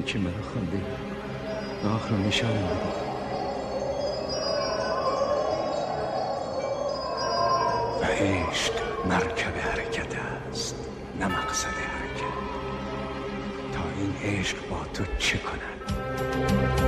که مرا خواندی راه را نشان میدی. و عشق مرکب حرکت است نه مقصد حرکت. تا این عشق با تو چه کند؟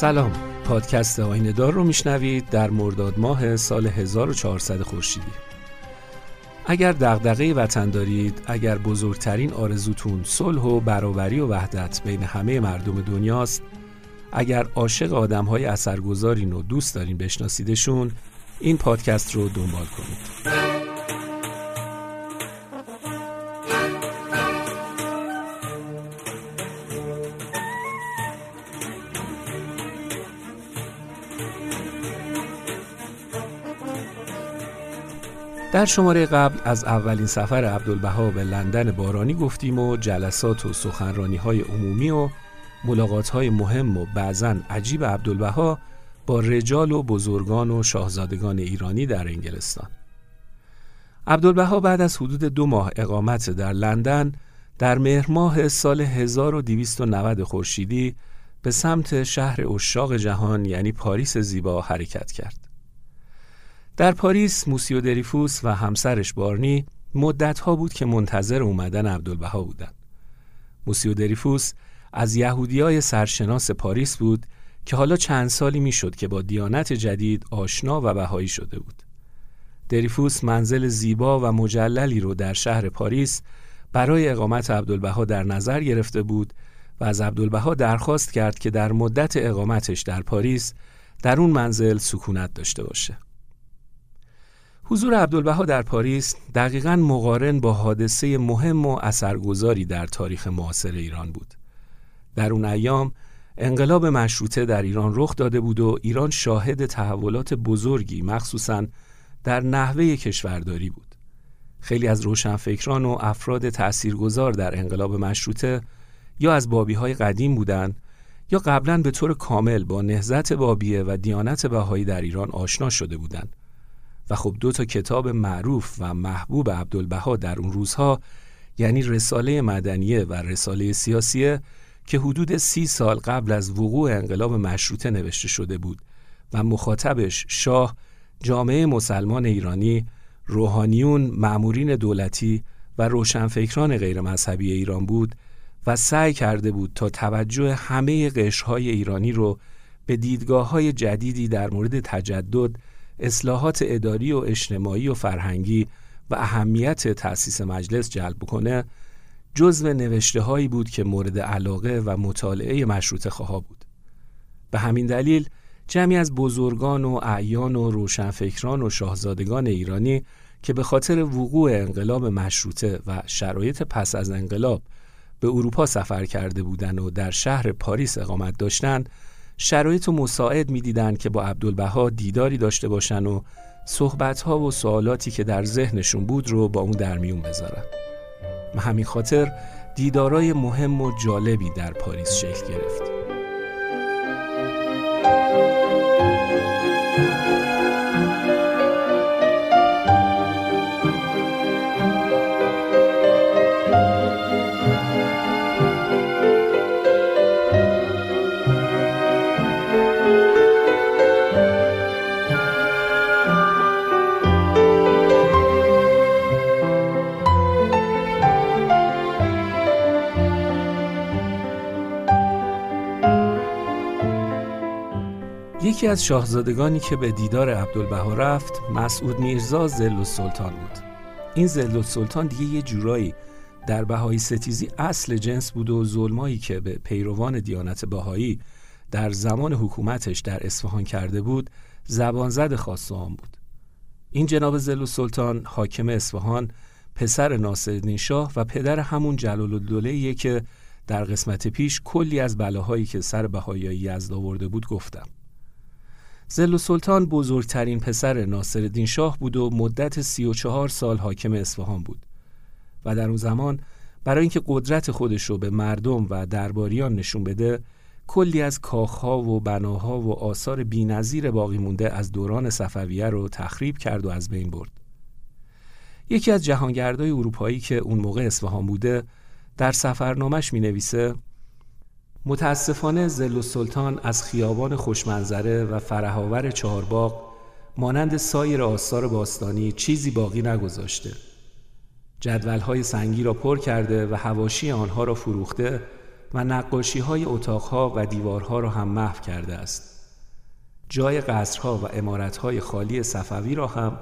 سلام. پادکست آینه دار رو میشنوید در مرداد ماه سال 1400 خورشیدی. اگر دغدغه وطن دارید اگر بزرگترین آرزوتون صلح و برابری و وحدت بین همه مردم دنیاست اگر عاشق آدم های اثرگذارین و دوست دارین بشناسیدشون این پادکست رو دنبال کنید. در شماره قبل از اولین سفر عبدالبها به لندن بارانی گفتیم و جلسات و سخنرانی های عمومی و ملاقات های مهم و بعضا عجیب عبدالبها با رجال و بزرگان و شاهزادگان ایرانی در انگلستان. عبدالبها بعد از حدود دو ماه اقامت در لندن در مهر ماه سال 1290 خورشیدی به سمت شهر اشاق جهان یعنی پاریس زیبا حرکت کرد. در پاریس موسیو دریفوس و همسرش بارنی مدتها بود که منتظر اومدن عبدالبها بودند. موسیو دریفوس از های سرشناس پاریس بود که حالا چند سالی می‌شد که با دیانت جدید آشنا و بهایی شده بود. دریفوس منزل زیبا و مجللی رو در شهر پاریس برای اقامت عبدالبها در نظر گرفته بود و از عبدالبها درخواست کرد که در مدت اقامتش در پاریس در اون منزل سکونت داشته باشه. حضور عبدالبها در پاریس دقیقا مقارن با حادثه مهم و اثرگذاری در تاریخ معاصر ایران بود. در اون ایام انقلاب مشروطه در ایران رخ داده بود و ایران شاهد تحولات بزرگی مخصوصا در نحوه کشورداری بود. خیلی از روشنفکران و افراد تأثیرگذار در انقلاب مشروطه یا از بابی های قدیم بودند یا قبلا به طور کامل با نهزت بابیه و دیانت بهایی در ایران آشنا شده بودند و خب دو تا کتاب معروف و محبوب عبدالبها در اون روزها یعنی رساله مدنیه و رساله سیاسیه که حدود سی سال قبل از وقوع انقلاب مشروطه نوشته شده بود و مخاطبش شاه جامعه مسلمان ایرانی روحانیون معمورین دولتی و روشنفکران غیر مذهبی ایران بود و سعی کرده بود تا توجه همه قشرهای ایرانی رو به دیدگاه های جدیدی در مورد تجدد اصلاحات اداری و اجتماعی و فرهنگی و اهمیت تأسیس مجلس جلب کنه جزو نوشته هایی بود که مورد علاقه و مطالعه مشروط خواه بود. به همین دلیل جمعی از بزرگان و اعیان و روشنفکران و شاهزادگان ایرانی که به خاطر وقوع انقلاب مشروطه و شرایط پس از انقلاب به اروپا سفر کرده بودند و در شهر پاریس اقامت داشتند شرایط و مساعد می‌دیدند که با عبدالبها دیداری داشته باشن و صحبتها و سوالاتی که در ذهنشون بود رو با اون در میون بذارن. و همین خاطر دیدارای مهم و جالبی در پاریس شکل گرفت. یکی از شاهزادگانی که به دیدار عبدالبها رفت مسعود میرزا زل سلطان بود. این زل سلطان دیگه یه جورایی در بهایی ستیزی اصل جنس بود و ظلمایی که به پیروان دیانت بهایی در زمان حکومتش در اصفهان کرده بود زبان زد خاص آن بود. این جناب زل سلطان حاکم اصفهان پسر ناصرالدین شاه و پدر همون جلال الدوله که در قسمت پیش کلی از بلاهایی که سر بهایی یزد آورده بود گفتم. زل سلطان بزرگترین پسر ناصرالدین شاه بود و مدت سی و چهار سال حاکم اصفهان بود و در اون زمان برای اینکه قدرت خودش رو به مردم و درباریان نشون بده کلی از کاخها و بناها و آثار بینظیر باقی مونده از دوران صفویه رو تخریب کرد و از بین برد. یکی از جهانگردای اروپایی که اون موقع اصفهان بوده در سفرنامش می نویسه متاسفانه زل و سلطان از خیابان خوشمنظره و فرهاور چهارباغ مانند سایر آثار باستانی چیزی باقی نگذاشته. جدولهای سنگی را پر کرده و هواشی آنها را فروخته و نقاشی های اتاقها و دیوارها را هم محو کرده است. جای قصرها و امارتهای خالی صفوی را هم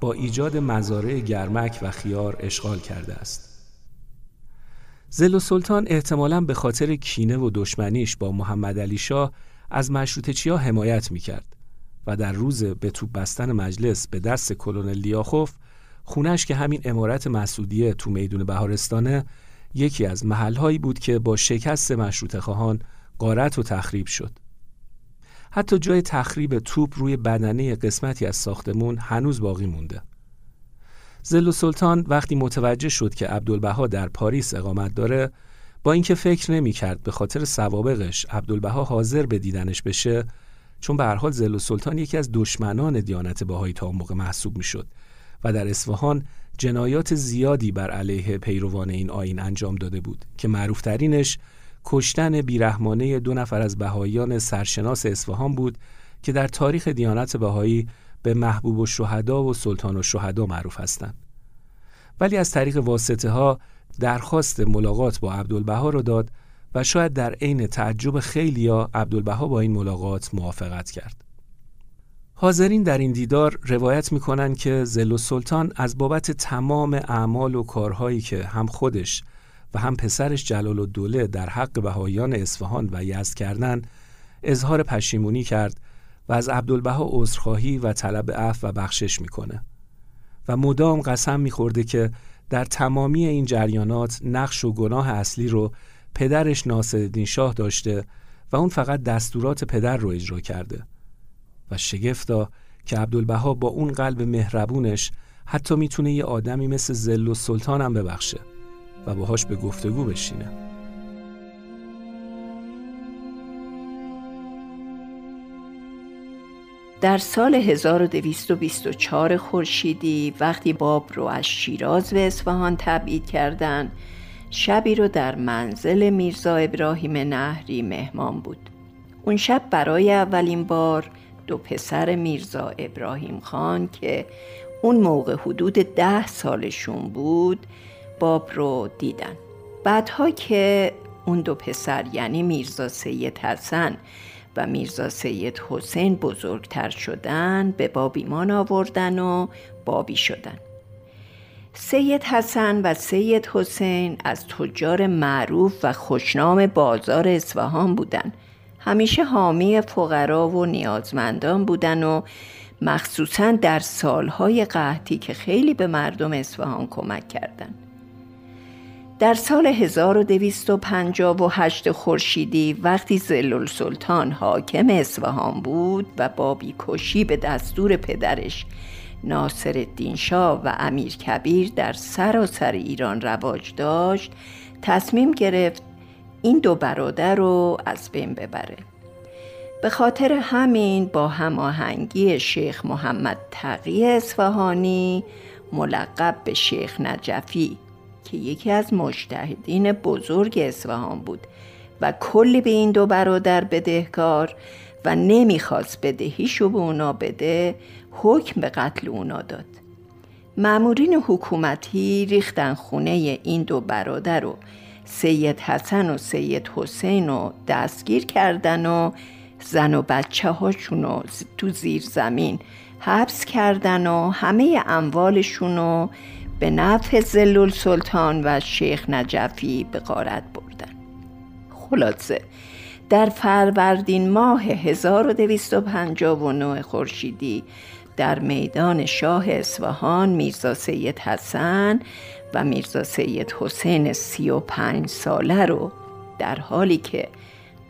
با ایجاد مزارع گرمک و خیار اشغال کرده است. زل و سلطان احتمالا به خاطر کینه و دشمنیش با محمد علی شاه از مشروطه حمایت می کرد و در روز به توپ بستن مجلس به دست کلونل لیاخوف خونش که همین امارت مسعودیه تو میدون بهارستانه یکی از محلهایی بود که با شکست مشروط خواهان قارت و تخریب شد. حتی جای تخریب توپ روی بدنه قسمتی از ساختمون هنوز باقی مونده. زل و سلطان وقتی متوجه شد که عبدالبها در پاریس اقامت داره با اینکه فکر نمی کرد به خاطر سوابقش عبدالبها حاضر به دیدنش بشه چون به هر حال زل و سلطان یکی از دشمنان دیانت بهایی تا اون موقع محسوب می‌شد و در اصفهان جنایات زیادی بر علیه پیروان این آین انجام داده بود که معروفترینش کشتن بیرحمانه دو نفر از بهاییان سرشناس اصفهان بود که در تاریخ دیانت بهایی به محبوب و شهدا و سلطان و شهدا معروف هستند. ولی از طریق واسطه ها درخواست ملاقات با عبدالبها را داد و شاید در عین تعجب خیلیا عبدالبها با این ملاقات موافقت کرد. حاضرین در این دیدار روایت می‌کنند که زل و سلطان از بابت تمام اعمال و کارهایی که هم خودش و هم پسرش جلال و دوله در حق بهاییان اصفهان و یزد کردن اظهار پشیمونی کرد و از عبدالبها عذرخواهی و طلب عفو و بخشش می‌کنه. و مدام قسم میخورده که در تمامی این جریانات نقش و گناه اصلی رو پدرش ناصرالدین شاه داشته و اون فقط دستورات پدر رو اجرا کرده. و شگفتا که عبدالبها با اون قلب مهربونش حتی می‌تونه یه آدمی مثل زل و سلطان هم ببخشه و باهاش به گفتگو بشینه. در سال 1224 خورشیدی وقتی باب رو از شیراز به اصفهان تبعید کردند شبی رو در منزل میرزا ابراهیم نهری مهمان بود. اون شب برای اولین بار دو پسر میرزا ابراهیم خان که اون موقع حدود ده سالشون بود باب رو دیدن. بعدها که اون دو پسر یعنی میرزا سید حسن و میرزا سید حسین بزرگتر شدن به باب ایمان آوردن و بابی شدن سید حسن و سید حسین از تجار معروف و خوشنام بازار اصفهان بودند همیشه حامی فقرا و نیازمندان بودن و مخصوصا در سالهای قحطی که خیلی به مردم اصفهان کمک کردند. در سال 1258 خورشیدی وقتی زلول سلطان حاکم اصفهان بود و بابی کشی به دستور پدرش ناصر الدین شاه و امیر کبیر در سراسر ایران رواج داشت تصمیم گرفت این دو برادر رو از بین ببره. به خاطر همین با هماهنگی شیخ محمد تقی اصفهانی ملقب به شیخ نجفی که یکی از مجتهدین بزرگ اصفهان بود و کلی به این دو برادر بدهکار و نمی‌خواست بدهیشو به اونا بده حکم به قتل اونا داد. معمورین حکومتی ریختن خونه این دو برادر رو سید حسن و سید حسین رو دستگیر کردن و زن و بچه هاشون رو تو زیر زمین حبس کردن و همه اموالشون رو به نفع زلول سلطان و شیخ نجفی به غارت بردن. خلاصه در فروردین ماه 1259 خورشیدی در میدان شاه اصفهان میرزا سید حسن و میرزا سید حسین سی و پنج ساله رو در حالی که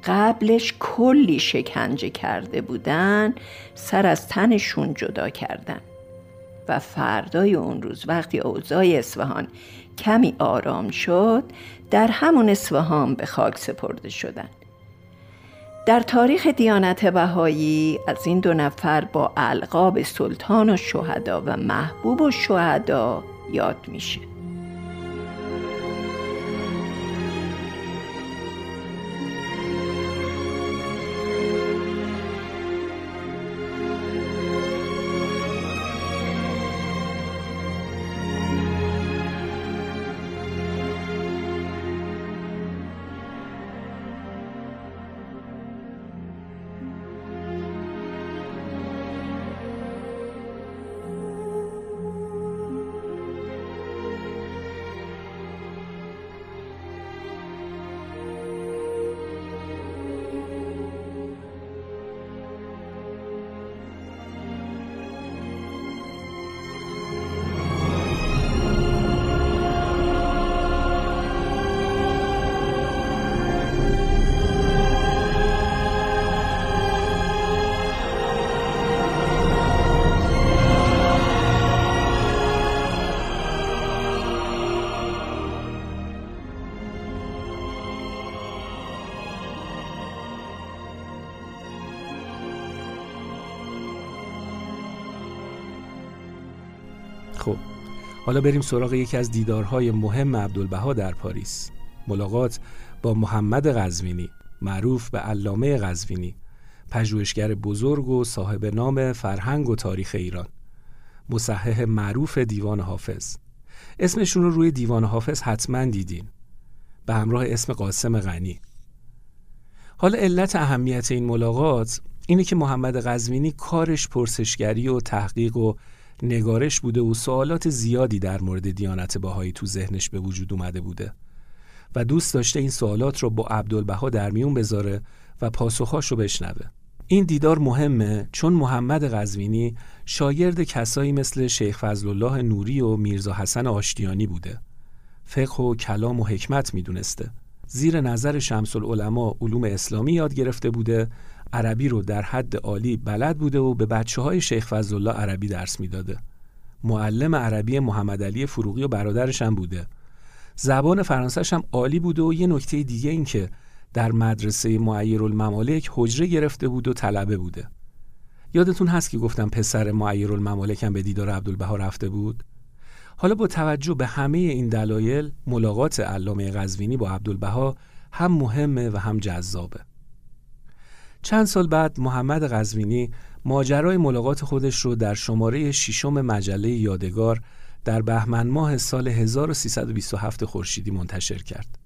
قبلش کلی شکنجه کرده بودن سر از تنشون جدا کردن. فردای اون روز وقتی اوضاع اصفهان کمی آرام شد در همون اصفهان به خاک سپرده شدند. در تاریخ دیانت بهایی از این دو نفر با القاب سلطان و شهدا و محبوب و شهدا یاد میشه حالا بریم سراغ یکی از دیدارهای مهم عبدالبها در پاریس. ملاقات با محمد قزوینی معروف به علامه قزوینی پژوهشگر بزرگ و صاحب نام فرهنگ و تاریخ ایران. مصحح معروف دیوان حافظ. اسمشون رو روی دیوان حافظ حتما دیدین. به همراه اسم قاسم غنی. حالا علت اهمیت این ملاقات اینه که محمد قزوینی کارش پرسشگری و تحقیق و نگارش بوده و سوالات زیادی در مورد دیانت باهایی تو ذهنش به وجود اومده بوده و دوست داشته این سوالات رو با عبدالبها در میون بذاره و پاسخاش رو بشنوه. این دیدار مهمه چون محمد قزوینی شاگرد کسایی مثل شیخ فضل الله نوری و میرزا حسن آشتیانی بوده. فقه و کلام و حکمت می‌دونسته. زیر نظر شمس العلماء علوم اسلامی یاد گرفته بوده عربی رو در حد عالی بلد بوده و به بچه های شیخ فضل عربی درس می‌داده. معلم عربی محمد علی فروغی و برادرش هم بوده. زبان فرانسهش هم عالی بوده و یه نکته دیگه این که در مدرسه معیر الممالک حجره گرفته بود و طلبه بوده. یادتون هست که گفتم پسر معیر الممالک هم به دیدار عبدالبها رفته بود؟ حالا با توجه به همه این دلایل ملاقات علامه قزوینی با عبدالبها هم مهمه و هم جذابه. چند سال بعد محمد قزوینی ماجرای ملاقات خودش رو در شماره ششم مجله یادگار در بهمن ماه سال 1327 خورشیدی منتشر کرد.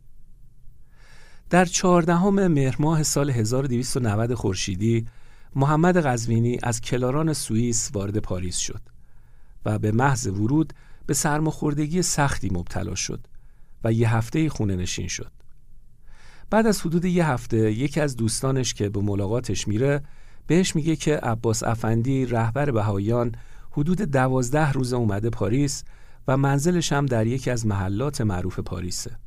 در چهاردهم مهر ماه سال 1290 خورشیدی محمد قزوینی از کلاران سوئیس وارد پاریس شد و به محض ورود به سرماخوردگی سختی مبتلا شد و یه هفته خونه نشین شد. بعد از حدود یه هفته یکی از دوستانش که به ملاقاتش میره بهش میگه که عباس افندی رهبر بهاییان حدود دوازده روز اومده پاریس و منزلش هم در یکی از محلات معروف پاریسه.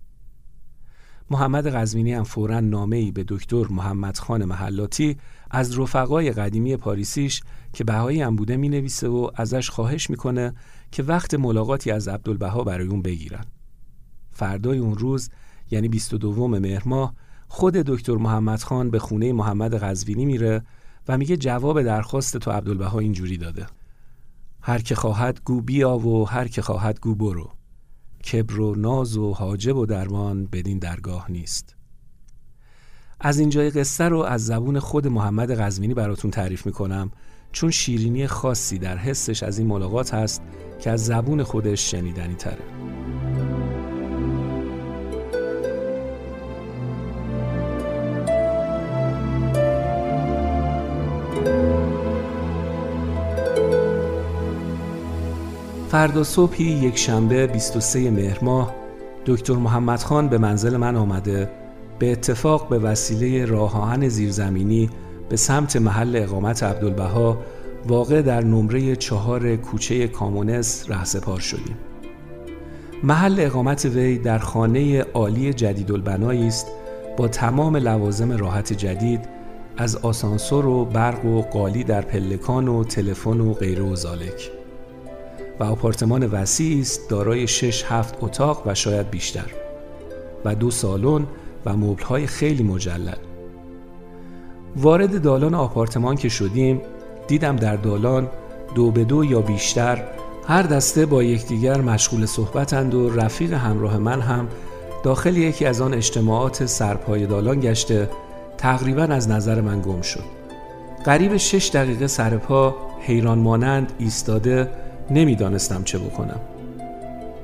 محمد قزوینی هم فورا نامه‌ای به دکتر محمد خان محلاتی از رفقای قدیمی پاریسیش که بهایی هم بوده می‌نویسه و ازش خواهش می‌کنه که وقت ملاقاتی از عبدالبها برای اون بگیرن. فردای اون روز یعنی 22 مهر ماه خود دکتر محمد خان به خونه محمد قزوینی میره و میگه جواب درخواست تو عبدالبها اینجوری داده. هر که خواهد گو بیا و هر که خواهد گو برو. کبر و ناز و حاجب و درمان بدین درگاه نیست. از اینجای قصه رو از زبون خود محمد قزوینی براتون تعریف می‌کنم چون شیرینی خاصی در حسش از این ملاقات هست که از زبون خودش شنیدنی تره. فردا صبحی یک شنبه 23 مهر ماه دکتر محمد خان به منزل من آمده به اتفاق به وسیله راه آهن زیرزمینی به سمت محل اقامت عبدالبها واقع در نمره چهار کوچه کامونس رهسپار شدیم. محل اقامت وی در خانه عالی جدیدالبنایی است با تمام لوازم راحت جدید از آسانسور و برق و قالی در پلکان و تلفن و غیره و زالک. و آپارتمان وسیعی است دارای 6 هفت اتاق و شاید بیشتر و دو سالن و مبلهای خیلی مجلل. وارد دالان آپارتمان که شدیم دیدم در دالان دو به دو یا بیشتر هر دسته با یکدیگر مشغول صحبتند و رفیق همراه من هم داخل یکی از آن اجتماعات سرپای دالان گشته تقریبا از نظر من گم شد. قریب شش دقیقه سرپا حیران مانند ایستاده نمی‌دانستم چه بکنم.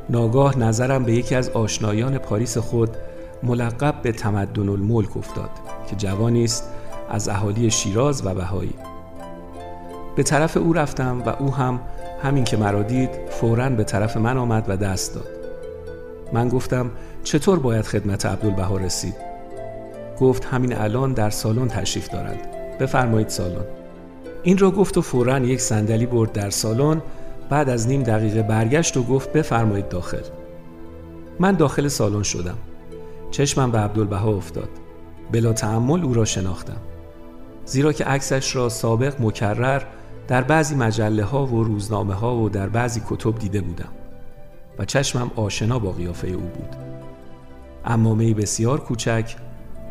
ناگاه نظرم به یکی از آشنایان پاریس خود ملقب به تمدن الملک افتاد که جوانی است از اهالی شیراز و بهایی. به طرف او رفتم و او هم همین که مرا دید فوراً به طرف من آمد و دست داد. من گفتم چطور باید خدمت عبدالبها رسید؟ گفت همین الان در سالن تشریف دارند. بفرمایید سالن. این را گفت و فورا یک صندلی برد در سالن بعد از نیم دقیقه برگشت و گفت بفرمایید داخل. من داخل سالن شدم. چشمم به عبدالبها افتاد. بلا تعمل او را شناختم. زیرا که عکسش را سابق مکرر در بعضی مجله ها و روزنامه ها و در بعضی کتب دیده بودم و چشمم آشنا با قیافه او بود. امامه بسیار کوچک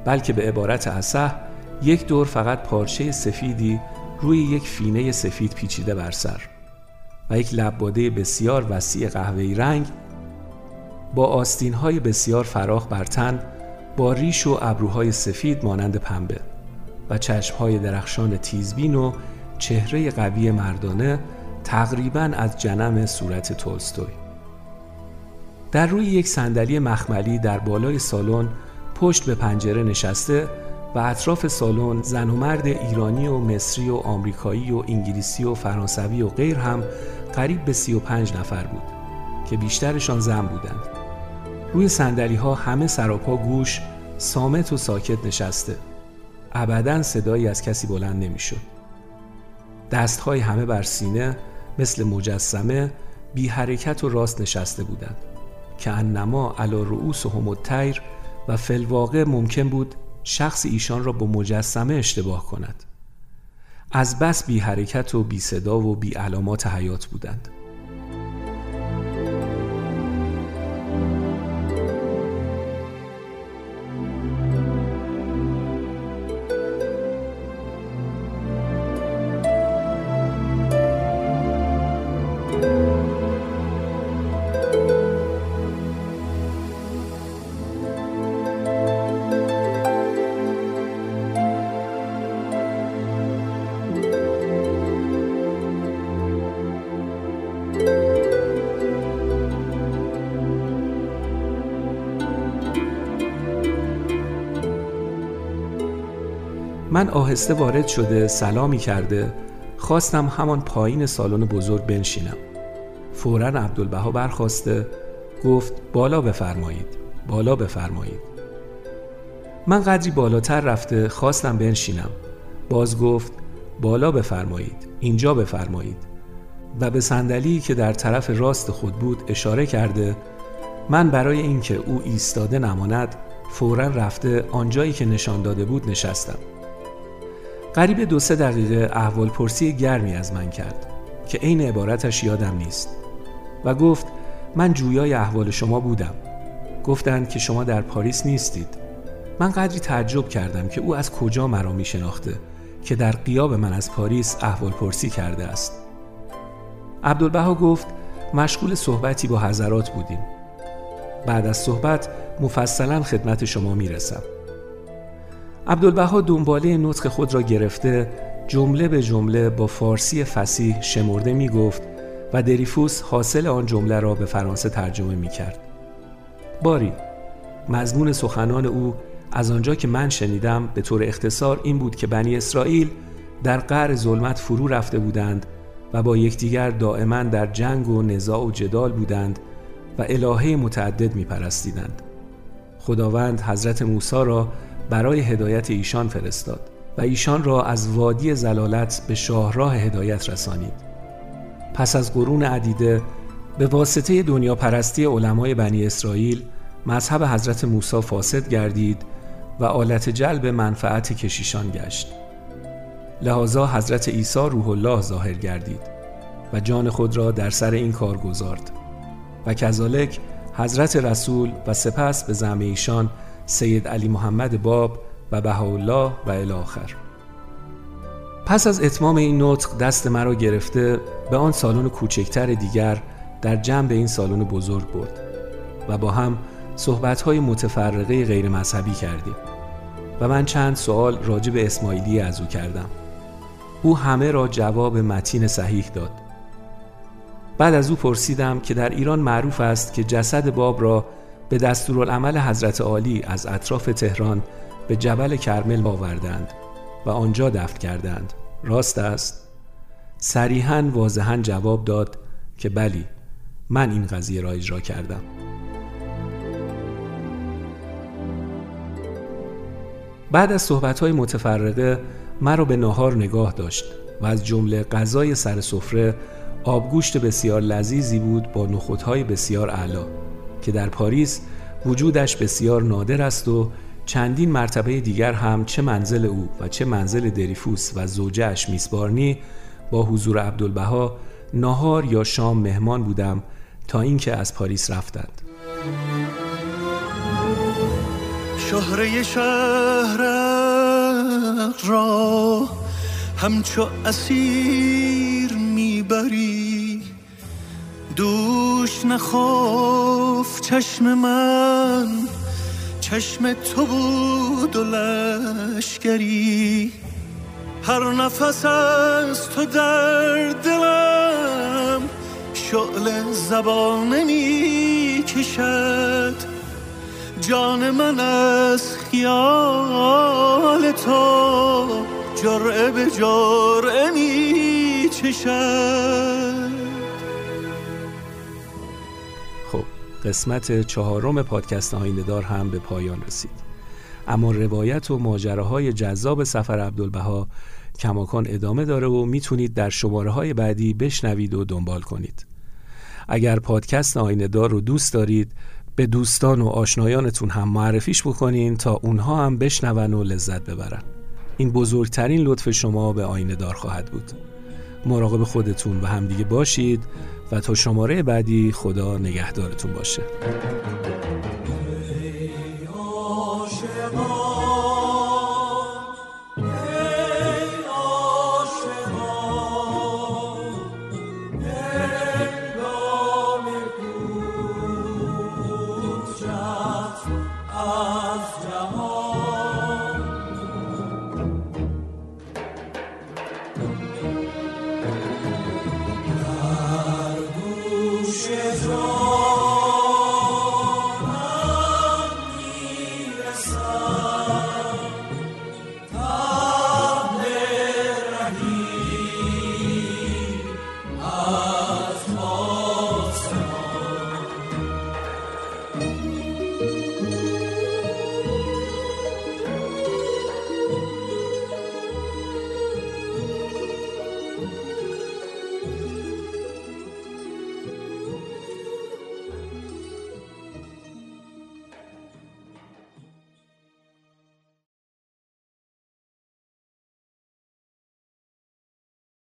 بلکه به عبارت اصح یک دور فقط پارچه سفیدی روی یک فینه سفید پیچیده بر سر. و یک لباده بسیار وسیع قهوه‌ای رنگ با آستینهای بسیار فراخ بر تن با ریش و ابروهای سفید مانند پنبه و چشمهای درخشان تیزبین و چهره قوی مردانه تقریبا از جنم صورت تولستوی. در روی یک صندلی مخملی در بالای سالن پشت به پنجره نشسته و اطراف سالن زن و مرد ایرانی و مصری و آمریکایی و انگلیسی و فرانسوی و غیر هم قریب به سی و پنج نفر بود که بیشترشان زن بودند. روی سندلی ها همه سراپا گوش سامت و ساکت نشسته. ابدا صدایی از کسی بلند نمی‌شد. دستهای همه بر سینه مثل مجسمه بی حرکت و راست نشسته بودند. که انما علا رؤوس و و فلواقع ممکن بود شخص ایشان را با مجسمه اشتباه کند. از بس بی حرکت و بی صدا و بی علامات حیات بودند. من آهسته وارد شده سلامی کرده خواستم همان پایین سالن بزرگ بنشینم. فورا عبدالبها برخواسته گفت بالا بفرمایید بالا بفرمایید. من قدری بالاتر رفته خواستم بنشینم. باز گفت بالا بفرمایید اینجا بفرمایید. و به صندلی که در طرف راست خود بود اشاره کرده من برای اینکه او ایستاده نماند فورا رفته آنجایی که نشان داده بود نشستم. قریب دو سه دقیقه احوال پرسی گرمی از من کرد که عین عبارتش یادم نیست و گفت من جویای احوال شما بودم. گفتند که شما در پاریس نیستید. من قدری تعجب کردم که او از کجا مرا می شناخته که در قیاب من از پاریس احوال پرسی کرده است. عبدالبها گفت مشغول صحبتی با حضرات بودیم. بعد از صحبت مفصلا خدمت شما می رسم عبدالبها دنباله نطق خود را گرفته جمله به جمله با فارسی فسیح شمرده می گفت و دریفوس حاصل آن جمله را به فرانسه ترجمه می کرد. باری مضمون سخنان او از آنجا که من شنیدم به طور اختصار این بود که بنی اسرائیل در قعر ظلمت فرو رفته بودند و با یکدیگر دائما در جنگ و نزاع و جدال بودند و الهه متعدد می پرستیدند. خداوند حضرت موسی را برای هدایت ایشان فرستاد و ایشان را از وادی زلالت به شاهراه هدایت رسانید. پس از قرون عدیده به واسطه دنیا پرستی علمای بنی اسرائیل مذهب حضرت موسی فاسد گردید و آلت جلب منفعت کشیشان گشت. لحاظا حضرت عیسی روح الله ظاهر گردید و جان خود را در سر این کار گذارد. و کذالک حضرت رسول و سپس به زعم ایشان سید علی محمد باب و بهاءالله و الاخر پس از اتمام این نطق دست مرا گرفته به آن سالن کوچکتر دیگر در جنب این سالن بزرگ برد و با هم صحبتهای متفرقه غیر مذهبی کردیم و من چند سوال راجع به اسماعیلی از او کردم. او همه را جواب متین صحیح داد. بعد از او پرسیدم که در ایران معروف است که جسد باب را به دستورالعمل حضرت عالی از اطراف تهران به جبل کرمل آوردند و آنجا دفن کردند. راست است؟ صریحا واضحا جواب داد که بلی من این قضیه را اجرا کردم. بعد از صحبت‌های متفرقه مرا به ناهار نگاه داشت و از جمله غذای سر سفره آبگوشت بسیار لذیذی بود با نخودهای بسیار اعلا که در پاریس وجودش بسیار نادر است و چندین مرتبه دیگر هم چه منزل او و چه منزل دریفوس و زوجهش میسبارنی با حضور عبدالبها ناهار یا شام مهمان بودم تا اینکه از پاریس رفتند. شهره شهر را همچو اسیر می‌بری. دوش نخوف چشم من چشم تو بود و لشکری. هر نفس از تو در دلم شعل زبانه می کشد جان من از خیال تو جرعه به جرعه می چشد قسمت چهارم پادکست آینه دار هم به پایان رسید. اما روایت و ماجراهای جذاب سفر عبدالبها کماکان ادامه داره و می‌تونید در شماره های بعدی بشنوید و دنبال کنید. اگر پادکست آینه دار رو دوست دارید به دوستان و آشنایانتون هم معرفیش بکنین تا اونها هم بشنون و لذت ببرن. این بزرگترین لطف شما به آینه دار خواهد بود. مراقب خودتون و همدیگه باشید و تا شماره بعدی خدا نگهدارتون باشه.